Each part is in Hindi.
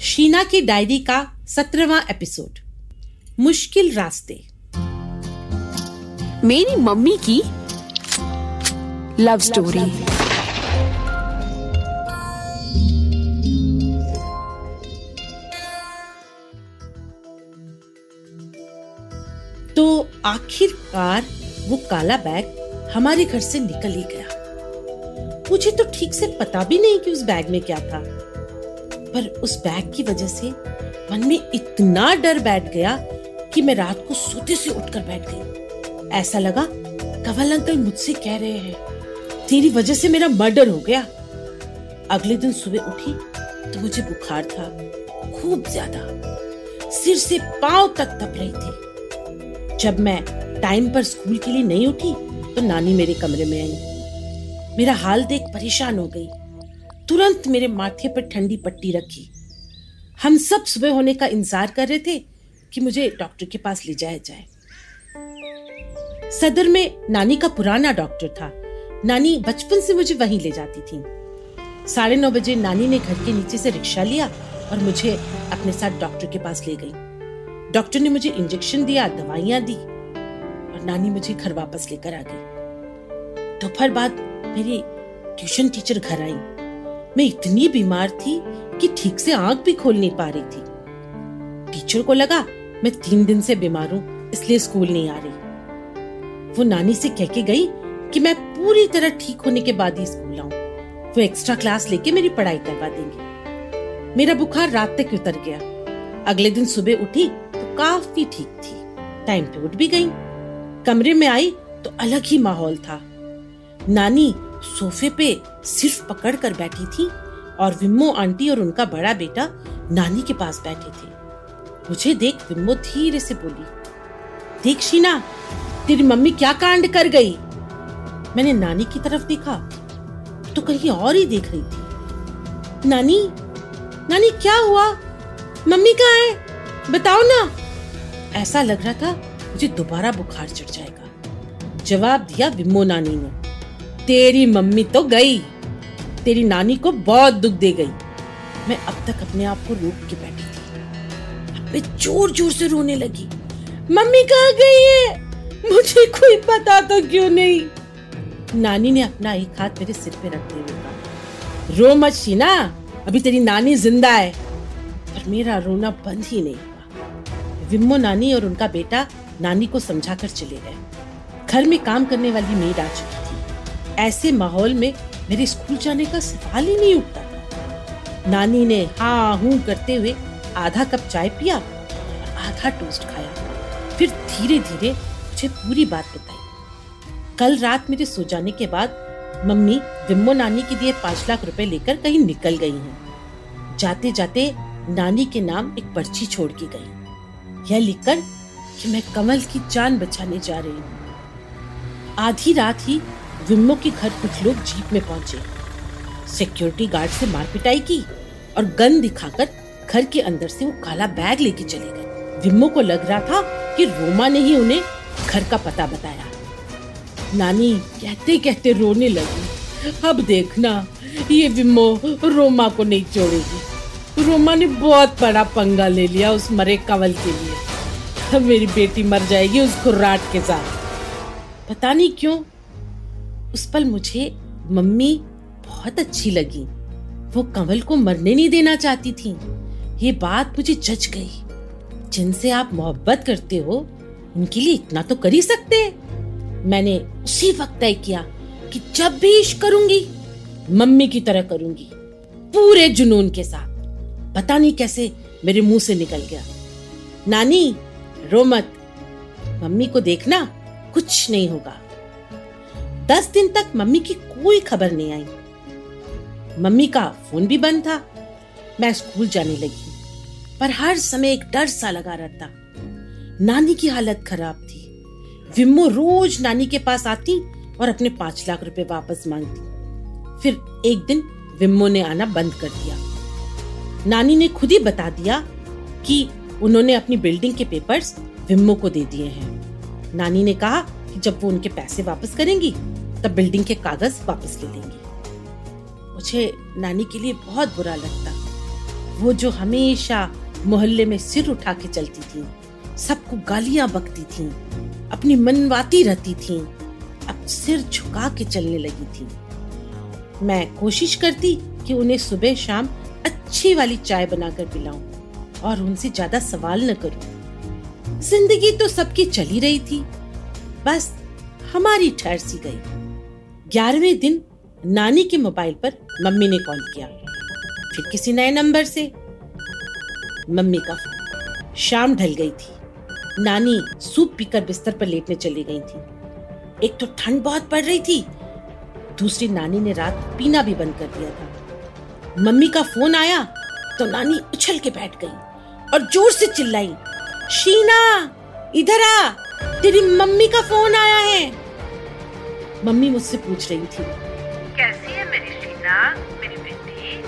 शीना की डायरी का सत्रहवा एपिसोड। मुश्किल रास्ते। मेरी मम्मी की लव स्टोरी। तो आखिरकार वो काला बैग हमारे घर से निकल ही गया। मुझे तो ठीक से पता भी नहीं कि उस बैग में क्या था। पर उस बैग की वजह से मन में इतना डर बैठ गया कि मैं रात को सोते से उठकर बैठ गई। ऐसा लगा कवल अंकल मुझसे कह रहे हैं। तेरी वजह से मेरा मर्डर हो गया। अगले दिन सुबह उठी तो मुझे बुखार था, खूब ज़्यादा। सिर से पाँव तक तप रही थी। जब मैं टाइम पर स्कूल के लिए नहीं उठी तो नानी मेरे कमरे में आई। मेरा हाल देख परेशान हो गई। तुरंत मेरे माथे पर ठंडी पट्टी रखी। हम सब सुबह होने का इंतज़ार कर रहे थे कि मुझे डॉक्टर के पास ले जाया जाए। सदर में नानी का पुराना डॉक्टर था। नानी बचपन से मुझे वहीं ले जाती थी। साढ़े नौ बजे नानी ने घर के नीचे से रिक्शा लिया और मुझे अपने साथ डॉक्टर के पास ले गई। डॉक्टर ने मुझे इंजेक्शन दिया, दवाइयाँ दी और नानी मुझे घर वापस लेकर आ गई। दोपहर बाद मेरी ट्यूशन टीचर घर आई। मैं इतनी बीमार थी कि ठीक से आँख भी खोल नहीं पा रही थी। टीचर को लगा, मैं तीन दिन से बीमार हूँ, इसलिए स्कूल नहीं आ रही। वो नानी से कह के गई कि मैं पूरी तरह ठीक होने के बाद ही स्कूल आऊँ। वो एक्स्ट्रा क्लास लेके मेरी पढ़ाई करवा देंगे। मेरा बुखार रात तक उतर गया। अगले दिन सुबह उठी तो काफ़ी ठीक थी। टाइम पे उठ भी गई। कमरे में आई तो अलग ही माहौल था। नानी सोफे पे सिर्फ़ पकड़ कर बैठी थी और विम्मो आंटी और उनका बड़ा बेटा नानी के पास बैठे थे। मुझे देख विम्मो धीरे से बोली, देख शीना, तेरी मम्मी क्या कांड कर गई? मैंने नानी की तरफ़ देखा तो कहीं और ही देख रही थी। नानी नानी, क्या हुआ? मम्मी कहाँ है? बताओ ना। ऐसा लग रहा था मुझे दोबारा बुखार चढ़ जाएगा। जवाब दिया विम्मो नानी ने। तेरी मम्मी तो गई। तेरी नानी को बहुत दुख दे गई। मैं अब तक अपने आप को रोक के बैठी थी। मैं ज़ोर ज़ोर से रोने लगी। मम्मी कहाँ गई है? मुझे कोई पता तो क्यों नहीं। नानी ने अपना एक हाथ मेरे सिर पे रखते हुए कहा, रो मत शीना, अभी तेरी नानी ज़िंदा है। पर मेरा रोना बंद ही नहीं हुआ। विम्मो नानी और उनका बेटा नानी को समझाकर चले गए। घर में काम करने वाली मेड आ चुकी थी। ऐसे माहौल में मेरे स्कूल जाने का सवाल ही नहीं उठता। नानी ने हाँ हूँ करते हुए आधा कप चाय पिया और आधा टोस्ट खाया। फिर धीरे धीरे मुझे पूरी बात बताई। कल रात मेरे सो जाने के बाद मम्मी विम्मो नानी के दिए पाँच लाख रुपए लेकर कहीं निकल गई हैं। जाते जाते नानी के नाम एक पर्ची छोड़ के गई। यह लिखकर कि मैं कमल की जान बचाने जा रही हूँ। आधी रात ही विम्मो के घर कुछ लोग जीप में पहुँचे। सिक्योरिटी गार्ड से मार पिटाई की और गन दिखाकर घर के अंदर से वो काला बैग लेके चले गए। विम्मो को लग रहा था कि रोमा ने ही उन्हें घर का पता बताया। नानी कहते कहते रोने लगी। अब देखना, ये विम्मो रोमा को नहीं छोड़ेगी। रोमा ने बहुत बड़ा पंगा ले लिया उस मरे कंवल के लिए। अब मेरी बेटी मर जाएगी उस खुर्राट के साथ। पता नहीं क्यों उस पल मुझे मम्मी बहुत अच्छी लगी। वो कंवल को मरने नहीं देना चाहती थी। ये बात मुझे जच गई। जिनसे आप मोहब्बत करते हो, उनके लिए इतना तो कर ही सकते मैंने उसी वक्त तय किया कि जब भी इश्क करूँगी, मम्मी की तरह करूँगी, पूरे जुनून के साथ। पता नहीं कैसे मेरे मुँह से निकल गया। नानी, रो मत। मम्मी को देखना कुछ नहीं होगा। दस दिन तक मम्मी की कोई खबर नहीं आई। मम्मी का फ़ोन भी बंद था। मैं स्कूल जाने लगी, पर हर समय एक डर सा लगा रहता। नानी की हालत खराब थी। विम्मो रोज नानी के पास आती और अपने पाँच लाख रुपए वापस मांगती। फिर एक दिन विम्मो ने आना बंद कर दिया। नानी ने खुद ही बता दिया कि उन्होंने अपनी बिल्डिंग के पेपर्स विम्मो को दे दिए हैं। नानी ने कहा जब वो उनके पैसे वापस करेंगी, तब बिल्डिंग के कागज़ वापस ले लेंगी। मुझे नानी के लिए बहुत बुरा लगता। वो जो हमेशा मोहल्ले में सिर उठा के चलती थी, सबको गालियाँ बकती थी, अपनी मनवाती रहती थी, अब सिर झुका के चलने लगी थी। मैं कोशिश करती कि उन्हें सुबह शाम अच्छी वाली चाय बनाकर पिलाऊं और उनसे ज़्यादा सवाल न करूँ। ज़िंदगी तो सबकी चली रही थी बस हमारी ठहर सी गई। ग्यारहवें दिन नानी के मोबाइल पर मम्मी ने कॉल किया। फिर किसी नए नंबर से मम्मी का फ़ोन। शाम ढल गई थी। नानी सूप पीकर बिस्तर पर लेटने चली गई थी। एक तो ठंड बहुत पड़ रही थी। दूसरी नानी ने रात पीना भी बंद कर दिया था। मम्मी का फ़ोन आया तो नानी उछल के बैठ गई और ज़ोर से चिल्लाई, शीना, इधर आ। तेरी मम्मी का फ़ोन आया है। मम्मी मुझसे पूछ रही थी। कैसी है मेरी शीना? मेरी बेटी?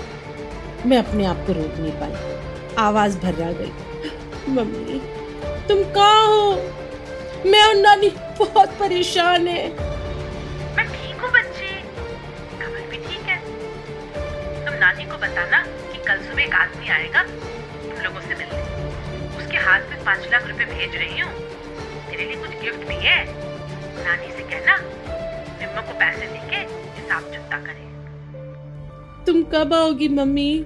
मैं अपने आप को रोक नहीं पाई। आवाज़ भर्रा गई। मम्मी तुम कहाँ हो? मैं और नानी बहुत परेशान है। तुम कब आओगी, मम्मी?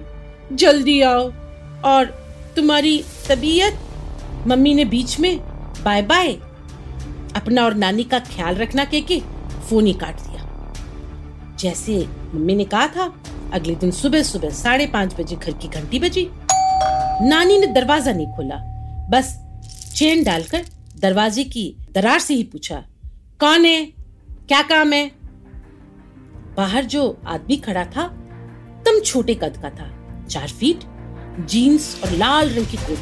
जल्दी आओ। और तुम्हारी तबीयत? मम्मी ने बीच में बाय बाय अपना और नानी का ख्याल रखना कह के फ़ोन ही काट दिया। जैसे मम्मी ने कहा था, अगले दिन सुबह सुबह साढ़े पाँच बजे घर की घंटी बजी। नानी ने दरवाज़ा नहीं खोला। बस चेन डालकर दरवाजे की दरार से ही पूछा, कौन है? क्या काम है? बाहर जो आदमी खड़ा था तम छोटे कद का था। चार फीट जीन्स और लाल रंग की कोट।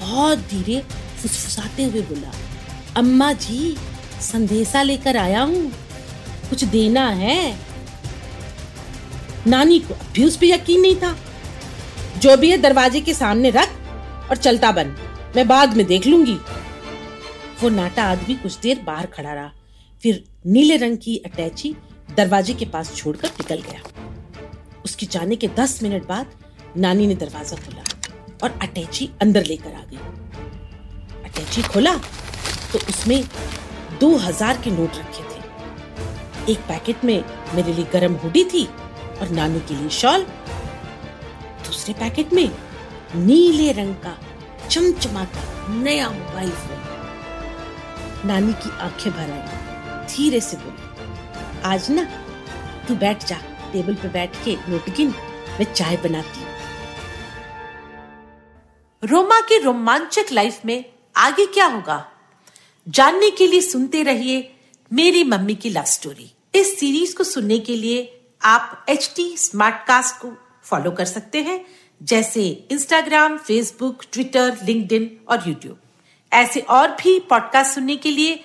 बहुत धीरे फुसफुसाते हुए बोला, अम्मा जी, संदेशा लेकर आया हूँ। कुछ देना है? नानी को अभी उस पर यकीन नहीं था। जो भी है, दरवाजे के सामने रख और चलता बन। मैं बाद में देख लूँगी। वो नाटा आदमी कुछ देर बाहर खड़ा रहा। फिर नीले रंग की अटैची दरवाजे के पास छोड़कर निकल गया। उसके जाने के दस मिनट बाद नानी ने दरवाज़ा खोला और अटैची अंदर लेकर आ गई। अटैची खोला तो उसमें दो हज़ार के नोट रखे थे। एक पैकेट में मेरे लिए गरम हुडी थी और नानी के लिए शॉल। दूसरे पैकेट में नीले रंग का चमचमाता नया मोबाइल फ़ोन। नानी की आँखें भर आई, धीरे से बोली, आज ना तू बैठ जा टेबल पे बैठ के नोट गिन मैं चाय बनाती रोमा की रोमांचक लाइफ में आगे क्या होगा? जानने के लिए सुनते रहिए मेरी मम्मी की लव स्टोरी इस सीरीज़ को सुनने के लिए आप एच टी स्मार्ट कास्ट को फॉलो कर सकते हैं, जैसे इंस्टाग्राम फेसबुक ट्विटर लिंक्डइन और यूट्यूब ऐसे और भी पॉडकास्ट सुनने के लिए